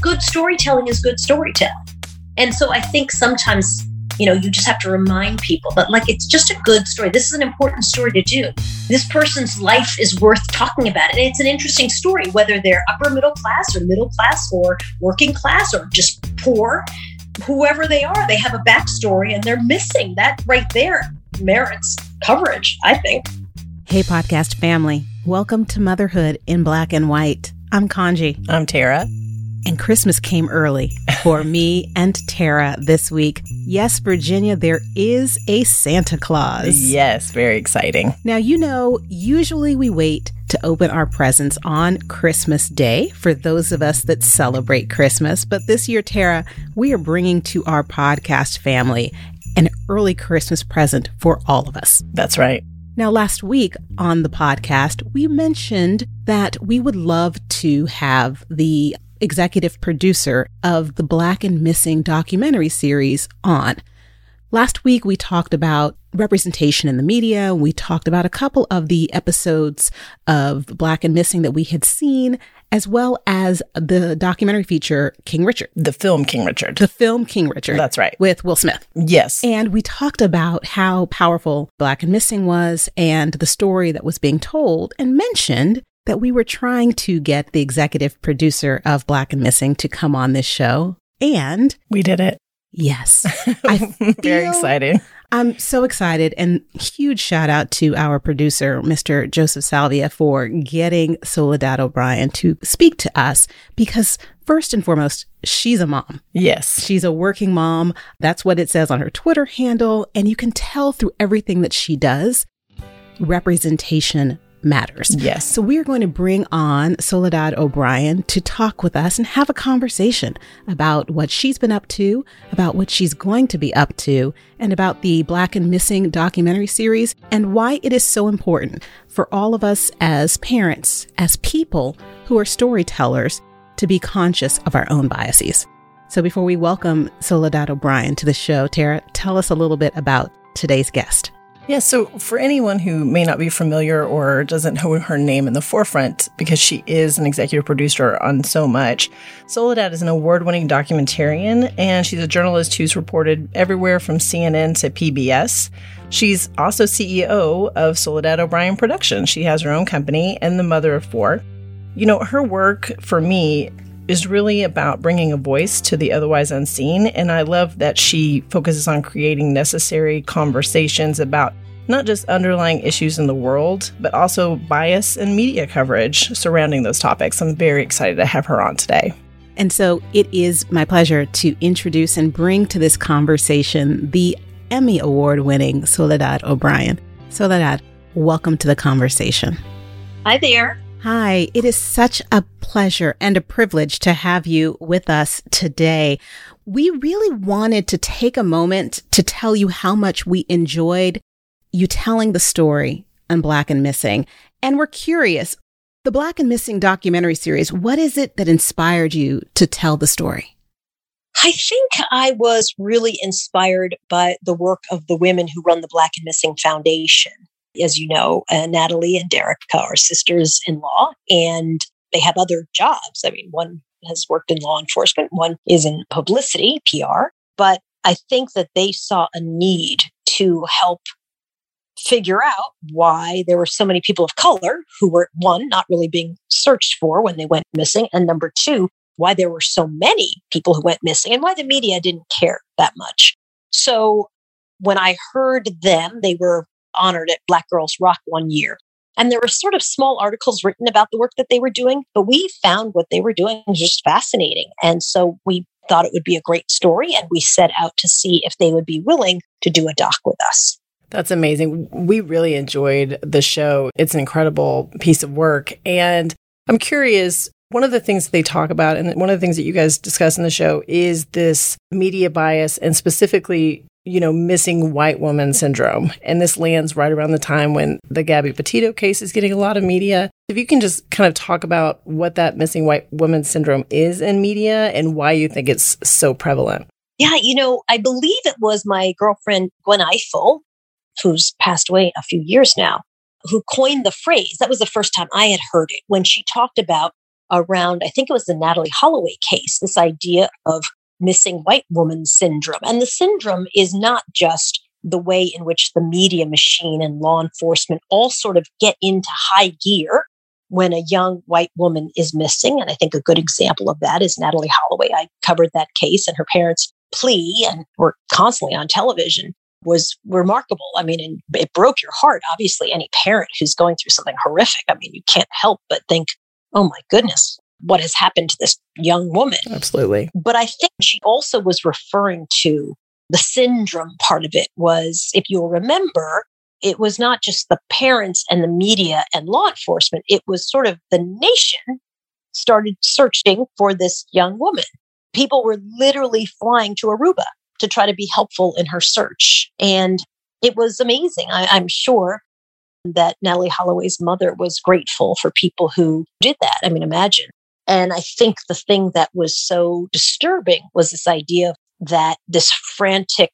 good storytelling is good storytelling. And so I think sometimes, you know, you just have to remind people, but like it's just a good story. This is an important story to do. This person's life is worth talking about. And it's an interesting story, whether they're upper middle class or middle class or working class or just poor, whoever they are, they have a backstory and they're missing that right there merits coverage, I think. Hey, podcast family. Welcome to Motherhood in Black and White. I'm Kanji. I'm Tara. And Christmas came early for me and Tara this week. Yes, Virginia, there is a Santa Claus. Yes, very exciting. Now, you know, usually we wait to open our presents on Christmas Day for those of us that celebrate Christmas. But this year, Tara, we are bringing to our podcast family an early Christmas present for all of us. That's right. Now, last week on the podcast, we mentioned that we would love to have the executive producer of the Black and Missing documentary series on. Last week, we talked about representation in the media. We talked about a couple of the episodes of Black and Missing that we had seen, as well as the documentary feature King Richard. The film King Richard. The film King Richard. That's right. With Will Smith. Yes. And we talked about how powerful Black and Missing was and the story that was being told and mentioned that we were trying to get the executive producer of Black and Missing to come on this show. And we did it. Yes. I Very exciting. I'm so excited and huge shout out to our producer, Mr. Joseph Salvia, for getting Soledad O'Brien to speak to us because first and foremost, she's a mom. Yes. She's a working mom. That's what it says on her Twitter handle. And you can tell through everything that she does, representation matters. Yes. So we're going to bring on Soledad O'Brien to talk with us and have a conversation about what she's been up to, about what she's going to be up to, and about the Black and Missing documentary series and why it is so important for all of us as parents, as people who are storytellers, to be conscious of our own biases. So before we welcome Soledad O'Brien to the show, Tara, tell us a little bit about today's guest. Yeah, so for anyone who may not be familiar or doesn't know her name in the forefront, because she is an executive producer on so much, Soledad is an award winning documentarian and she's a journalist who's reported everywhere from CNN to PBS. She's also CEO of Soledad O'Brien Productions. She has her own company and the mother of four. You know, her work for me is really about bringing a voice to the otherwise unseen. And I love that she focuses on creating necessary conversations about not just underlying issues in the world, but also bias and media coverage surrounding those topics. I'm very excited to have her on today. And so it is my pleasure to introduce and bring to this conversation the Emmy Award winning Soledad O'Brien. Soledad, welcome to the conversation. Hi there. Hi, it is such a pleasure and a privilege to have you with us today. We really wanted to take a moment to tell you how much we enjoyed you telling the story on Black and Missing. And we're curious, the Black and Missing documentary series, what is it that inspired you to tell the story? I think I was really inspired by the work of the women who run the Black and Missing Foundation as you know, uh, Natalie and Derrica are sisters in law, and they have other jobs. I mean, one has worked in law enforcement, one is in publicity, PR. But I think that they saw a need to help figure out why there were so many people of color who were, one, not really being searched for when they went missing, and number two, why there were so many people who went missing and why the media didn't care that much. So when I heard them, they were honored at Black Girls Rock one year. And there were sort of small articles written about the work that they were doing, but we found what they were doing was just fascinating. And so we thought it would be a great story and we set out to see if they would be willing to do a doc with us. That's amazing. We really enjoyed the show. It's an incredible piece of work. And I'm curious, one of the things they talk about, and one of the things that you guys discuss in the show, is this media bias and specifically you know, missing white woman syndrome. And this lands right around the time when the Gabby Petito case is getting a lot of media. If you can just kind of talk about what that missing white woman syndrome is in media and why you think it's so prevalent. Yeah, you know, I believe it was my girlfriend, Gwen Ifill, who's passed away a few years now, who coined the phrase. That was the first time I had heard it when she talked about around, I think it was the Natalee Holloway case, this idea of missing white woman syndrome. And the syndrome is not just the way in which the media machine and law enforcement all sort of get into high gear when a young white woman is missing. And I think a good example of that is Natalee Holloway. I covered that case and her parents' plea and were constantly on television was remarkable. I mean, it broke your heart. Obviously, any parent who's going through something horrific, I mean, you can't help but think, oh my goodness, what has happened to this young woman? Absolutely. But I think she also was referring to the syndrome part of it was, if you'll remember, it was not just the parents and the media and law enforcement, it was sort of the nation started searching for this young woman. People were literally flying to Aruba to try to be helpful in her search. And it was amazing. I, am sure that Nellie Holloway's mother was grateful for people who did that. I mean, imagine. And I think the thing that was so disturbing was this idea that this frantic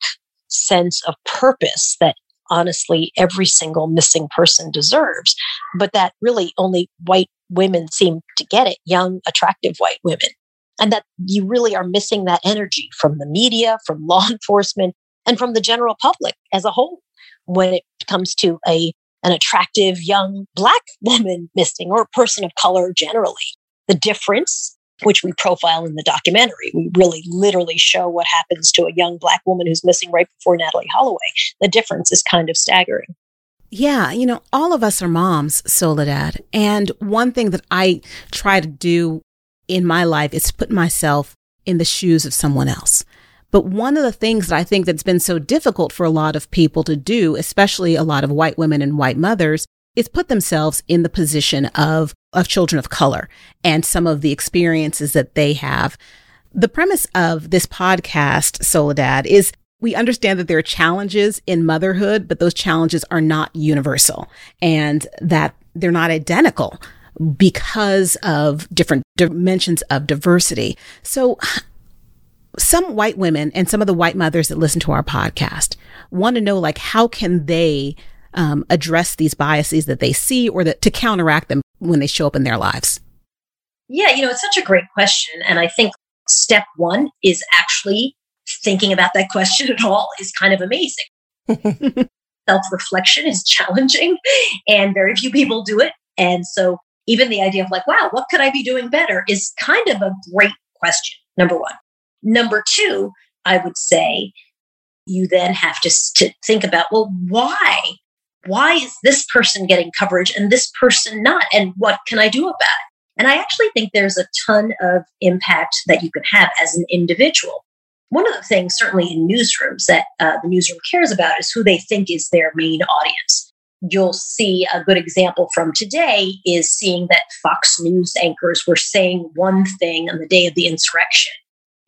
sense of purpose that honestly every single missing person deserves, but that really only white women seem to get it, young, attractive white women. And that you really are missing that energy from the media, from law enforcement, and from the general public as a whole when it comes to a an attractive young black woman missing or a person of color generally. The difference, which we profile in the documentary, we really literally show what happens to a young black woman who's missing right before Natalee Holloway. The difference is kind of staggering. Yeah, you know, all of us are moms, Soledad. And one thing that I try to do in my life is put myself in the shoes of someone else. But one of the things that I think that's been so difficult for a lot of people to do, especially a lot of white women and white mothers, is put themselves in the position of, of children of color and some of the experiences that they have. The premise of this podcast, Soledad, is we understand that there are challenges in motherhood, but those challenges are not universal and that they're not identical because of different dimensions of diversity. So some white women and some of the white mothers that listen to our podcast want to know, like, how can they um, address these biases that they see or that to counteract them when they show up in their lives? Yeah, you know, it's such a great question. And I think step one is actually thinking about that question at all is kind of amazing. Self reflection is challenging, and very few people do it. And so even the idea of like, wow, what could I be doing better is kind of a great question, number one. Number two, I would say you then have to, to think about, well, why? Why is this person getting coverage and this person not? And what can I do about it? And I actually think there's a ton of impact that you can have as an individual. One of the things, certainly in newsrooms, that uh, the newsroom cares about is who they think is their main audience you'll see a good example from today is seeing that Fox News anchors were saying one thing on the day of the insurrection,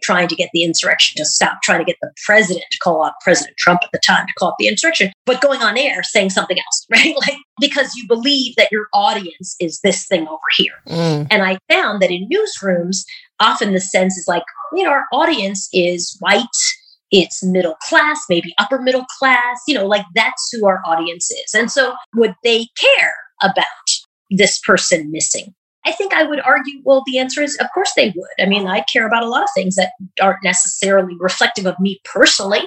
trying to get the insurrection to stop, trying to get the president to call out President Trump at the time to call up the insurrection, but going on air saying something else, right? Like because you believe that your audience is this thing over here. Mm. And I found that in newsrooms, often the sense is like, you know, our audience is white it's middle class, maybe upper middle class, you know, like that's who our audience is. And so would they care about this person missing? I think I would argue, well, the answer is, of course they would. I mean, I care about a lot of things that aren't necessarily reflective of me personally.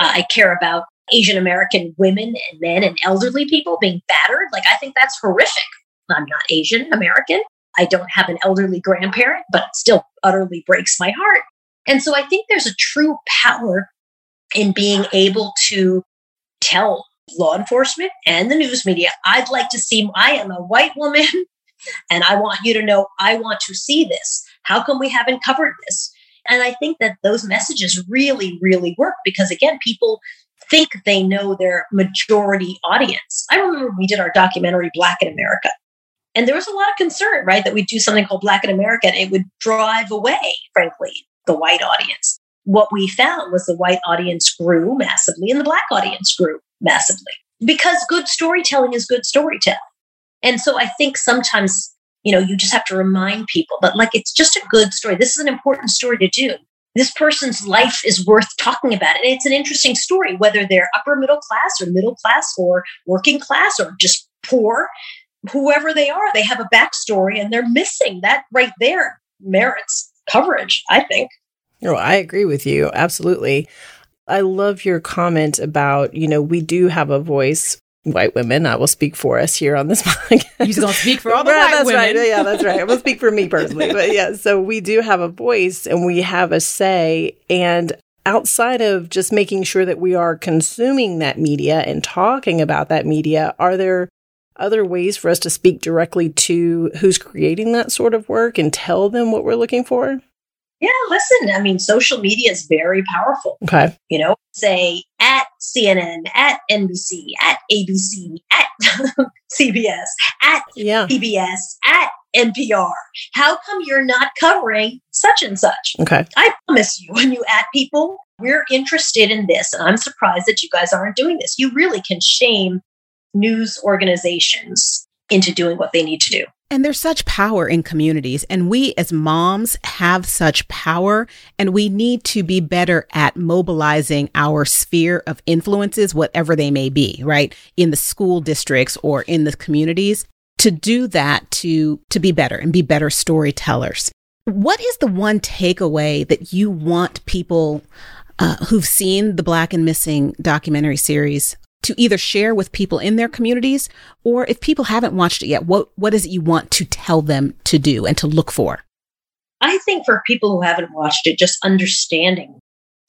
Uh, I care about Asian American women and men and elderly people being battered. Like, I think that's horrific. I'm not Asian American. I don't have an elderly grandparent, but it still utterly breaks my heart. And so I think there's a true power in being able to tell law enforcement and the news media, I'd like to see, I am a white woman and I want you to know I want to see this. How come we haven't covered this? And I think that those messages really, really work because, again, people think they know their majority audience. I remember we did our documentary, Black in America. And there was a lot of concern, right, that we'd do something called Black in America and it would drive away, frankly, the white audience. What we found was the white audience grew massively and the black audience grew massively because good storytelling is good storytelling. And so I think sometimes, you know, you just have to remind people, but like it's just a good story. This is an important story to do. This person's life is worth talking about. And it's an interesting story, whether they're upper middle class or middle class or working class or just poor. whoever they are, they have a backstory and they're missing that right there merits coverage, I think. Oh, I agree with you. Absolutely. I love your comment about, you know, we do have a voice white women. I will speak for us here on this podcast. You're going to speak for all the white that's women. Right. Yeah, that's right. I will speak for me personally. But yeah, so we do have a voice and we have a say. And outside of just making sure that we are consuming that media and talking about that media, are there other ways for us to speak directly to who's creating that sort of work and tell them what we're looking for? Yeah, listen, I mean, social media is very powerful. Okay. You know, say at CNN, at NBC, at ABC, at CBS, at yeah. PBS, at NPR. How come you're not covering such and such? Okay. I promise you, when you at people, we're interested in this. And I'm surprised that you guys aren't doing this. You really can shame news organizations into doing what they need to do. And there's such power in communities. And we as moms have such power. And we need to be better at mobilizing our sphere of influences, whatever they may be, right? In the school districts or in the communities to do that to, to be better and be better storytellers. What is the one takeaway that you want people uh, who've seen the Black and Missing documentary series to either share with people in their communities or if people haven't watched it yet what what is it you want to tell them to do and to look for? I think for people who haven't watched it just understanding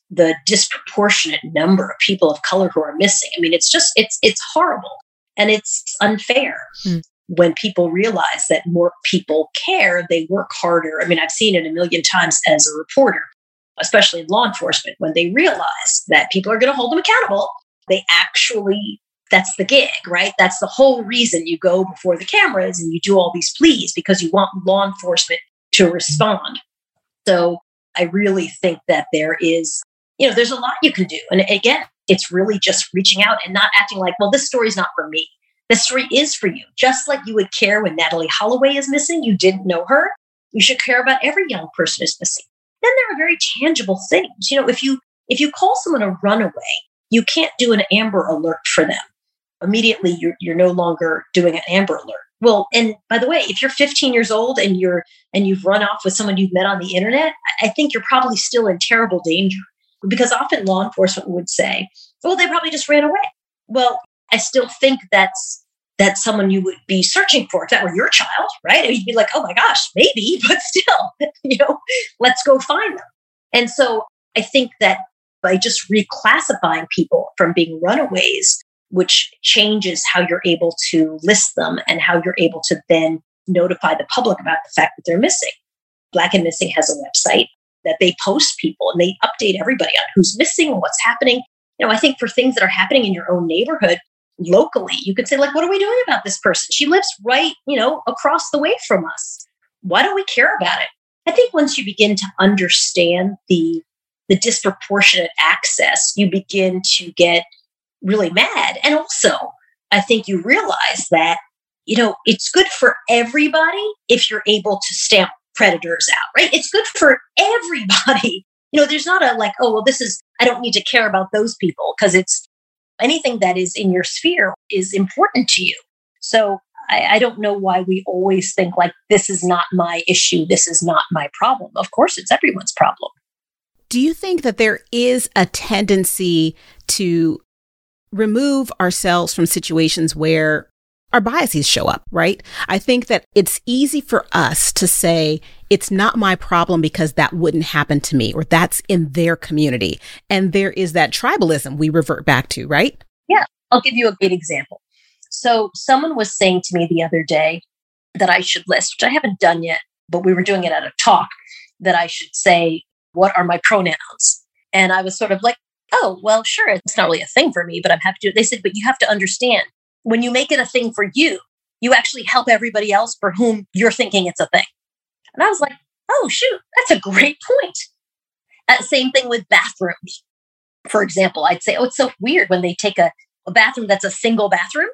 the disproportionate number of people of color who are missing. I mean it's just it's it's horrible and it's unfair mm. when people realize that more people care they work harder. I mean i've seen it a million times as a reporter especially in law enforcement when they realize that people are going to hold them accountable they actually that's the gig, right? That's the whole reason you go before the cameras and you do all these pleas because you want law enforcement to respond. So I really think that there is, you know, there's a lot you can do. And again, it's really just reaching out and not acting like, well, this story's not for me. This story is for you. Just like you would care when Natalee Holloway is missing, you didn't know her. You should care about every young person is missing. Then there are very tangible things. You know, if you if you call someone a runaway, you can't do an Amber Alert for them. Immediately, you're, you're no longer doing an Amber Alert. Well, and by the way, if you're 15 years old and you're and you've run off with someone you've met on the internet, I think you're probably still in terrible danger because often law enforcement would say, "Well, they probably just ran away." Well, I still think that's that's someone you would be searching for if that were your child, right? You'd be like, "Oh my gosh, maybe," but still, you know, let's go find them. And so I think that by just reclassifying people from being runaways, which changes how you're able to list them and how you're able to then notify the public about the fact that they're missing. Black and Missing has a website that they post people and they update everybody on who's missing and what's happening. You know, I think for things that are happening in your own neighborhood locally, you could say, like, what are we doing about this person? She lives right, you know, across the way from us. Why don't we care about it? I think once you begin to understand the the disproportionate access, you begin to get really mad. And also, I think you realize that, you know, it's good for everybody if you're able to stamp predators out, right? It's good for everybody. You know, there's not a like, oh, well, this is, I don't need to care about those people because it's anything that is in your sphere is important to you. So I, I, don't know why we always think like, this is not my issue. This is not my problem. Of course, it's everyone's problem. Do you think that there is a tendency to remove ourselves from situations where our biases show up, right? I think that it's easy for us to say, it's not my problem because that wouldn't happen to me or that's in their community. And there is that tribalism we revert back to, right? Yeah. I'll give you a great example. So, someone was saying to me the other day that I should list, which I haven't done yet, but we were doing it at a talk, that I should say what are my pronouns? And I was sort of like, oh, well, sure, it's not really a thing for me, but I'm happy to. They said, but you have to understand when you make it a thing for you, you actually help everybody else for whom you're thinking it's a thing. And I was like, oh, shoot, that's a great point. Uh, same thing with bathrooms. For example, I'd say, oh, it's so weird when they take a, a bathroom that's a single bathroom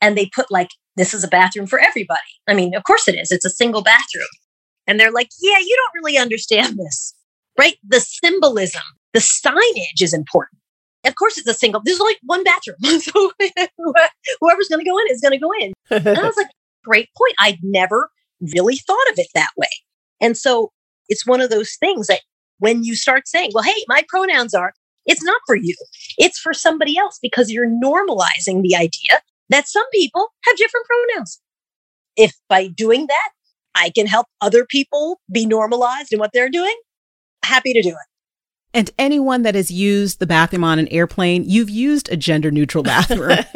and they put like, this is a bathroom for everybody. I mean, of course it is. It's a single bathroom. And they're like, yeah, you don't really understand this right? The symbolism, the signage is important. Of course, it's a single. There's only one bathroom, so whoever's going to go in is going to go in. And I was like, great point. I'd never really thought of it that way. And so it's one of those things that when you start saying, well, hey, my pronouns are, it's not for you. It's for somebody else because you're normalizing the idea that some people have different pronouns. If by doing that, I can help other people be normalized in what they're doing, happy to do it. And anyone that has used the bathroom on an airplane, you've used a gender neutral bathroom.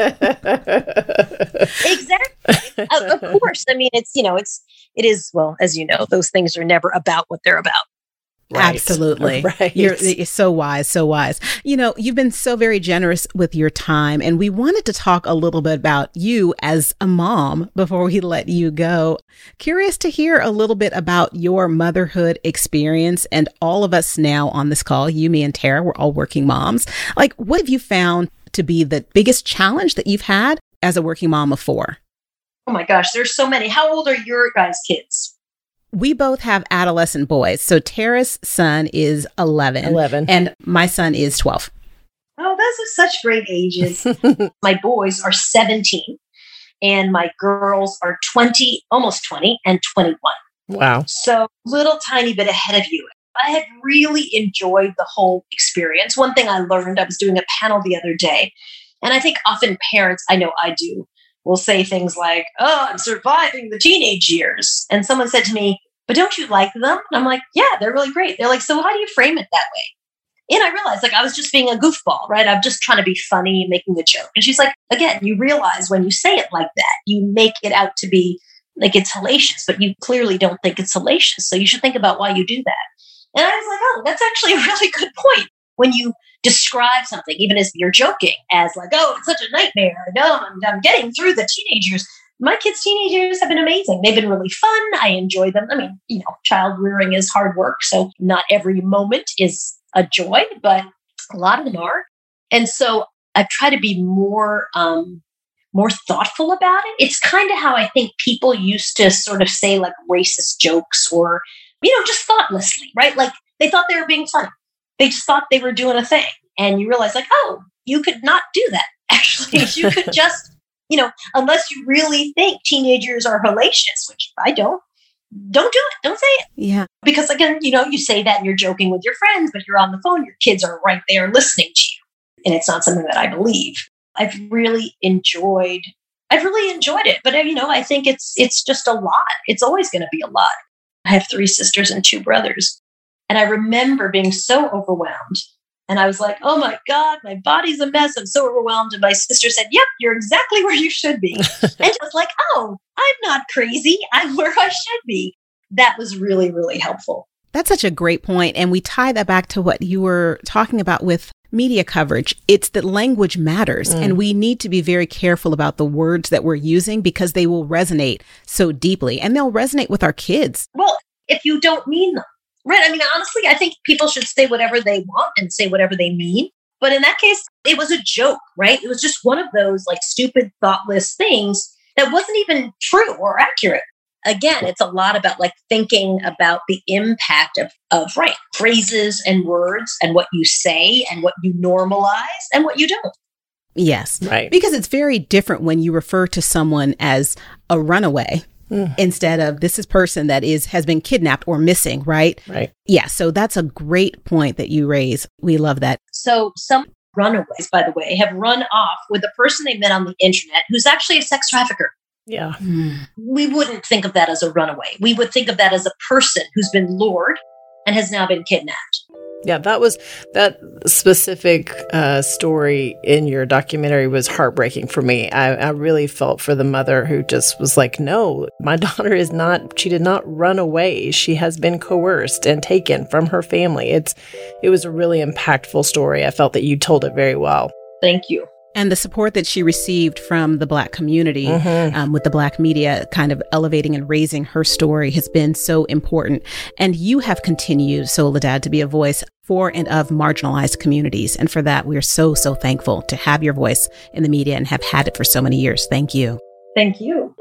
exactly. of, of course. I mean, it's, you know, it's, it is, well, as you know, those things are never about what they're about. Right. Absolutely. Right. You're, you're, so wise, so wise. You know, you've been so very generous with your time, and we wanted to talk a little bit about you as a mom before we let you go. Curious to hear a little bit about your motherhood experience. And all of us now on this call, you, me, and Tara, we're all working moms. Like, what have you found to be the biggest challenge that you've had as a working mom of four? Oh my gosh, there's so many. How old are your guys' kids? We both have adolescent boys. So Tara's son is 11. 11. And my son is 12. Oh, those are such great ages. my boys are 17 and my girls are 20, almost 20 and 21. Wow. So little tiny bit ahead of you. I have really enjoyed the whole experience. One thing I learned, I was doing a panel the other day, and I think often parents, I know I do, will say things like, Oh, I'm surviving the teenage years. And someone said to me, But don't you like them? And I'm like, Yeah, they're really great. They're like, So how do you frame it that way? And I realized like I was just being a goofball, right? I'm just trying to be funny, making a joke. And she's like, again, you realize when you say it like that, you make it out to be like it's hellacious, but you clearly don't think it's hellacious. So you should think about why you do that. And I was like, oh, that's actually a really good point. When you describe something, even as you're joking, as like, oh, it's such a nightmare. No, oh, I'm, I'm getting through the teenage years. My kids' teenage years have been amazing. They've been really fun. I enjoy them. I mean, you know, child rearing is hard work. So not every moment is a joy, but a lot of them are. And so I try to be more um, more thoughtful about it. It's kind of how I think people used to sort of say like racist jokes or, you know, just thoughtlessly, right? Like they thought they were being funny. They just thought they were doing a thing. And you realize, like, oh, you could not do that. Actually, you could just, you know, unless you really think teenagers are hellacious, which I don't, don't do it. Don't say it. Yeah. Because again, you know, you say that and you're joking with your friends, but you're on the phone, your kids are right there listening to you. And it's not something that I believe. I've really enjoyed I've really enjoyed it. But uh, you know, I think it's it's just a lot. It's always going to be a lot. I have three sisters and two brothers. And I remember being so overwhelmed. And I was like, oh my God, my body's a mess. I'm so overwhelmed. And my sister said, yep, you're exactly where you should be. and I was like, oh, I'm not crazy. I'm where I should be. That was really, really helpful. That's such a great point. And we tie that back to what you were talking about with media coverage. It's that language matters. Mm. And we need to be very careful about the words that we're using because they will resonate so deeply and they'll resonate with our kids. Well, if you don't mean them. Right. I mean, honestly, I think people should say whatever they want and say whatever they mean. But in that case, it was a joke, right? It was just one of those like stupid, thoughtless things that wasn't even true or accurate. Again, it's a lot about like thinking about the impact of, of right phrases and words and what you say and what you normalize and what you don't. Yes. Right. Because it's very different when you refer to someone as a runaway mm. instead of this is person that is has been kidnapped or missing, right? Right. Yeah. So that's a great point that you raise. We love that. So some runaways, by the way, have run off with a person they met on the internet who's actually a sex trafficker. Yeah. Mm. We wouldn't think of that as a runaway. We would think of that as a person who's been lured and has now been kidnapped. Yeah, that was that specific uh, story in your documentary was heartbreaking for me. I, I, really felt for the mother who just was like, "No, my daughter is not. She did not run away. She has been coerced and taken from her family." It's it was a really impactful story. I felt that you told it very well. Thank you and the support that she received from the Black community mm-hmm. um, with the Black media kind of elevating and raising her story has been so important. And you have continued, Soledad, to be a voice for and of marginalized communities. And for that, we are so, so thankful to have your voice in the media and have had it for so many years. Thank you. Thank you.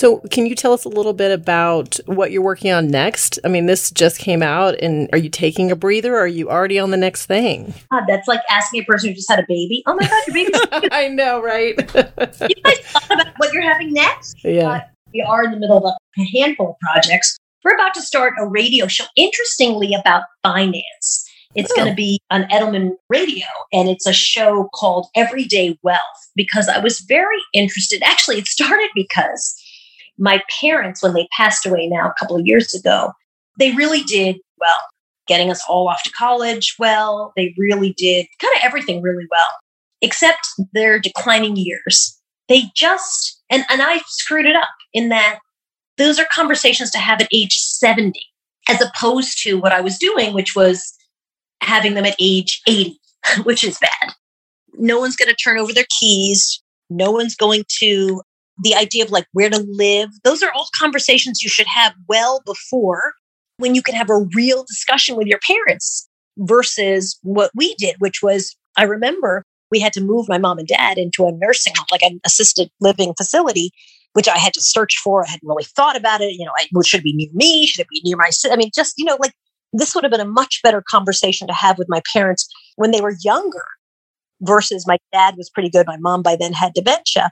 So, can you tell us a little bit about what you're working on next? I mean, this just came out, and are you taking a breather or are you already on the next thing? God, that's like asking a person who just had a baby. Oh my God, your baby's. I know, right? you guys thought about what you're having next? Yeah. Uh, we are in the middle of a handful of projects. We're about to start a radio show, interestingly, about finance. It's oh. going to be on Edelman Radio, and it's a show called Everyday Wealth because I was very interested. Actually, it started because my parents, when they passed away now a couple of years ago, they really did well, getting us all off to college well. They really did kind of everything really well, except their declining years. They just, and, and I screwed it up in that those are conversations to have at age 70, as opposed to what I was doing, which was having them at age 80, which is bad. No one's going to turn over their keys. No one's going to the idea of like where to live. Those are all conversations you should have well before when you can have a real discussion with your parents versus what we did, which was, I remember we had to move my mom and dad into a nursing home, like an assisted living facility, which I had to search for. I hadn't really thought about it. You know, I, should it be near me? Should it be near my, I mean, just, you know, like this would have been a much better conversation to have with my parents when they were younger versus my dad was pretty good. My mom by then had dementia.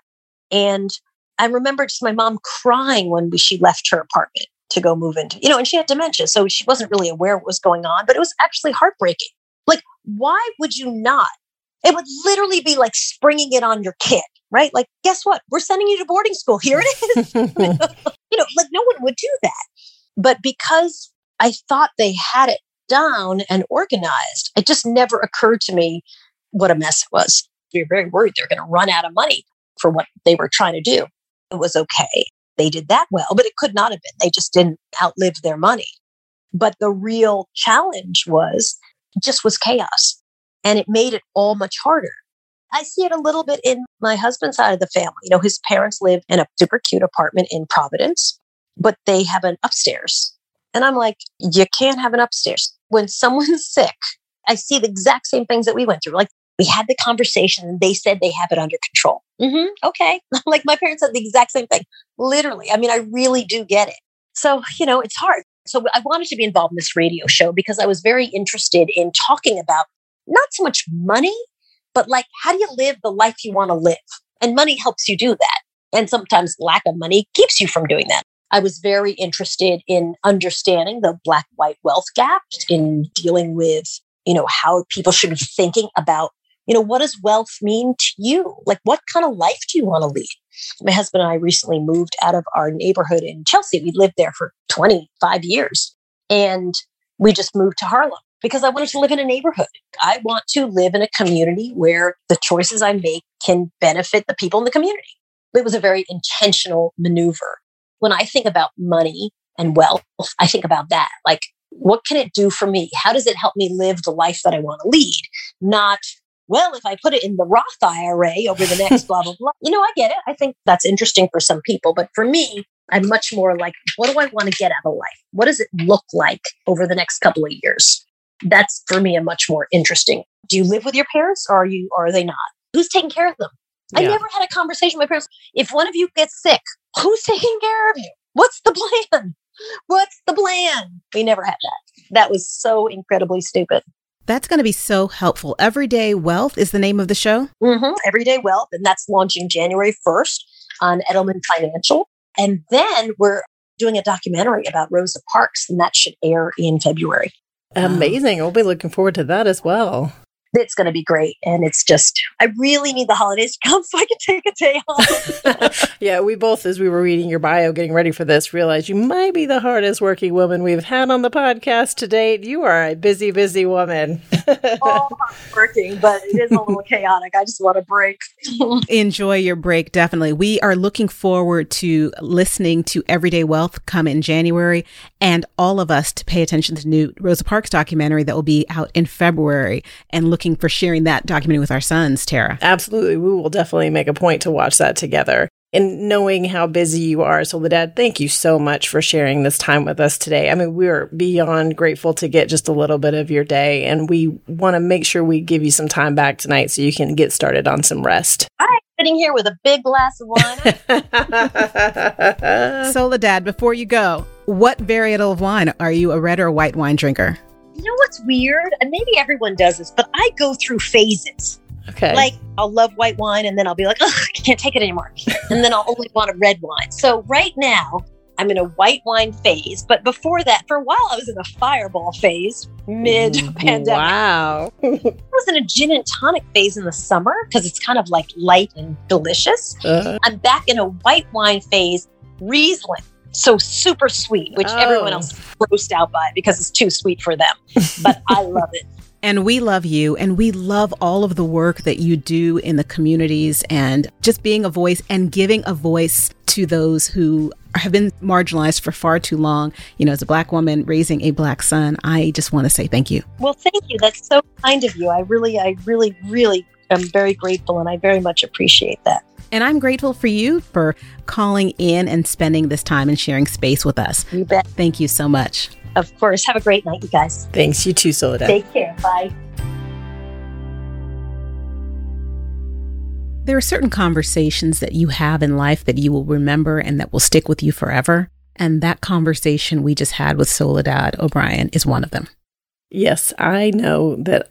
And I remember just my mom crying when she left her apartment to go move into, you know, and she had dementia. So she wasn't really aware what was going on, but it was actually heartbreaking. Like, why would you not? It would literally be like springing it on your kid, right? Like, guess what? We're sending you to boarding school. Here it is. you know, like no one would do that. But because I thought they had it down and organized, it just never occurred to me what a mess it was. We were very worried they were going to run out of money for what they were trying to do was okay. They did that well, but it could not have been. They just didn't outlive their money. But the real challenge was just was chaos and it made it all much harder. I see it a little bit in my husband's side of the family. You know, his parents live in a super cute apartment in Providence, but they have an upstairs. And I'm like, you can't have an upstairs. When someone's sick, I see the exact same things that we went through. Like we had the conversation and they said they have it under control. Mm-hmm, okay. like my parents said the exact same thing. Literally. I mean, I really do get it. So, you know, it's hard. So I wanted to be involved in this radio show because I was very interested in talking about not so much money, but like how do you live the life you want to live? And money helps you do that. And sometimes lack of money keeps you from doing that. I was very interested in understanding the black white wealth gap, in dealing with, you know, how people should be thinking about you know, what does wealth mean to you? Like, what kind of life do you want to lead? My husband and I recently moved out of our neighborhood in Chelsea. We lived there for 25 years and we just moved to Harlem because I wanted to live in a neighborhood. I want to live in a community where the choices I make can benefit the people in the community. It was a very intentional maneuver. When I think about money and wealth, I think about that. Like, what can it do for me? How does it help me live the life that I want to lead? Not well, if I put it in the Roth IRA over the next blah, blah, blah, you know, I get it. I think that's interesting for some people. But for me, I'm much more like, what do I want to get out of life? What does it look like over the next couple of years? That's for me a much more interesting. Do you live with your parents or are you, or are they not? Who's taking care of them? Yeah. I never had a conversation with my parents. If one of you gets sick, who's taking care of you? What's the plan? What's the plan? We never had that. That was so incredibly stupid. That's going to be so helpful. Everyday Wealth is the name of the show. Mm-hmm. Everyday Wealth, and that's launching January 1st on Edelman Financial. And then we're doing a documentary about Rosa Parks, and that should air in February. Amazing. We'll be looking forward to that as well it's going to be great. And it's just, I really need the holidays to come so I can take a day off. yeah, we both, as we were reading your bio, getting ready for this, realized you might be the hardest working woman we've had on the podcast to date. You are a busy, busy woman. All working, but it is a little chaotic. I just want a break. Enjoy your break, definitely. We are looking forward to listening to Everyday Wealth come in January and all of us to pay attention to the new Rosa Parks documentary that will be out in February and looking for sharing that documentary with our sons, Tara. Absolutely. We will definitely make a point to watch that together. And knowing how busy you are, Soledad, thank you so much for sharing this time with us today. I mean, we're beyond grateful to get just a little bit of your day, and we want to make sure we give you some time back tonight so you can get started on some rest. All right. sitting here with a big glass of wine. Soledad, before you go, what varietal of wine are you a red or a white wine drinker? You know what's weird? And maybe everyone does this, but I go through phases. okay. Like I'll love white wine and then I'll be like, I can't take it anymore. and then I'll only want a red wine. So right now I'm in a white wine phase. But before that, for a while I was in a fireball phase mid pandemic. Wow. I was in a gin and tonic phase in the summer because it's kind of like light and delicious. Uh, I'm back in a white wine phase, Riesling. So super sweet, which everyone Oh. else is grossed out by because it's too sweet for them. But I love it. And we love you and we love all of the work that you do in the communities and just being a voice and giving a voice to those who have been marginalized for far too long. You know, as a black woman raising a black son, I just want to say thank you. Well, thank you. That's so kind of you. I really, I really, really am very grateful and I very much appreciate that. And I'm grateful for you for calling in and spending this time and sharing space with us. You bet. Thank you so much. Of course. Have a great night, you guys. thanks. You too, Soledad. Take care. Bye. There are certain conversations that you have in life that you will remember and that will stick with you forever. And that conversation we just had with Soledad O'Brien is one of them. Yes, I know that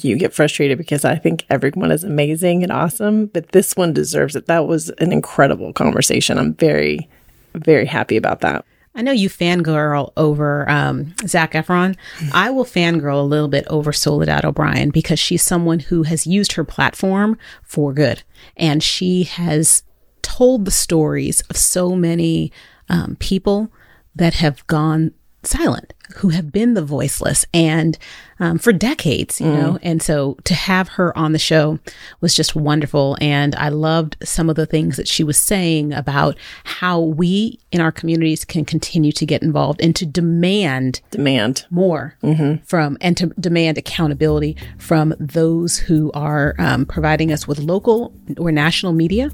you get frustrated because I think everyone is amazing and awesome, but this one deserves it. That was an incredible conversation. I'm very, very happy about that. I know you fangirl over um, Zac Efron. I will fangirl a little bit over Soledad O'Brien because she's someone who has used her platform for good. And she has told the stories of so many um, people that have gone silent, who have been the voiceless and um, for decades, you know. And so to have her on the show was just wonderful. And I loved some of the things that she was saying about how we in our communities can continue to get involved and to demand Demand. more from and to demand accountability from those who are um, providing us with local or national media,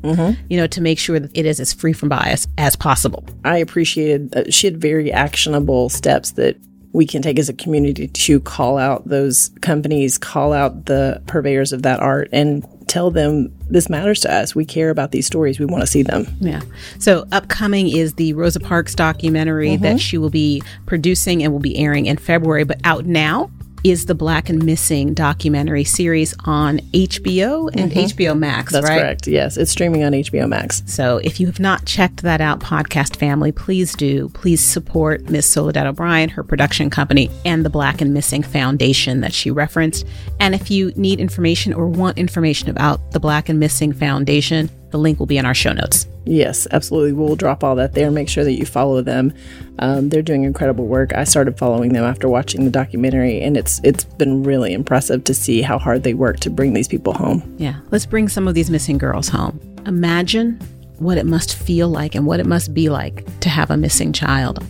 you know, to make sure that it is as free from bias as possible. I appreciated that she had very actionable steps that we can take as a community to call out those companies, call out the purveyors of that art, and tell them this matters to us. We care about these stories. We want to see them. Yeah. So upcoming is the Rosa Parks documentary mm-hmm. that she will be producing and will be airing in February, but out now is the Black and Missing documentary series on HBO and mm-hmm. HBO Max, That's right? correct. Yes, it's streaming on HBO Max. So if you have not checked that out, podcast family, please do. Please support Miss Soledad O'Brien, her production company, and the Black and Missing Foundation that she referenced. And if you need information or want information about the Black and Missing Foundation, the link will be in our show notes. Yes, absolutely. We'll drop all that there. Make sure that you follow them. Um, they're doing incredible work. I started following them after watching the documentary, and it's it's been really impressive to see how hard they work to bring these people home. Yeah, let's bring some of these missing girls home. Imagine what it must feel like and what it must be like to have a missing child.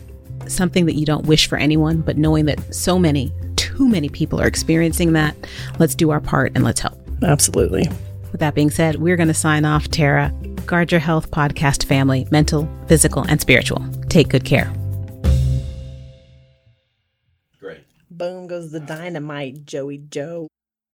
Something that you don't wish for anyone, but knowing that so many, too many people are experiencing that, let's do our part and let's help. Absolutely. With that being said, we're going to sign off, Tara. Guard your health, podcast family, mental, physical, and spiritual. Take good care. Great. Boom goes the dynamite, Joey Joe.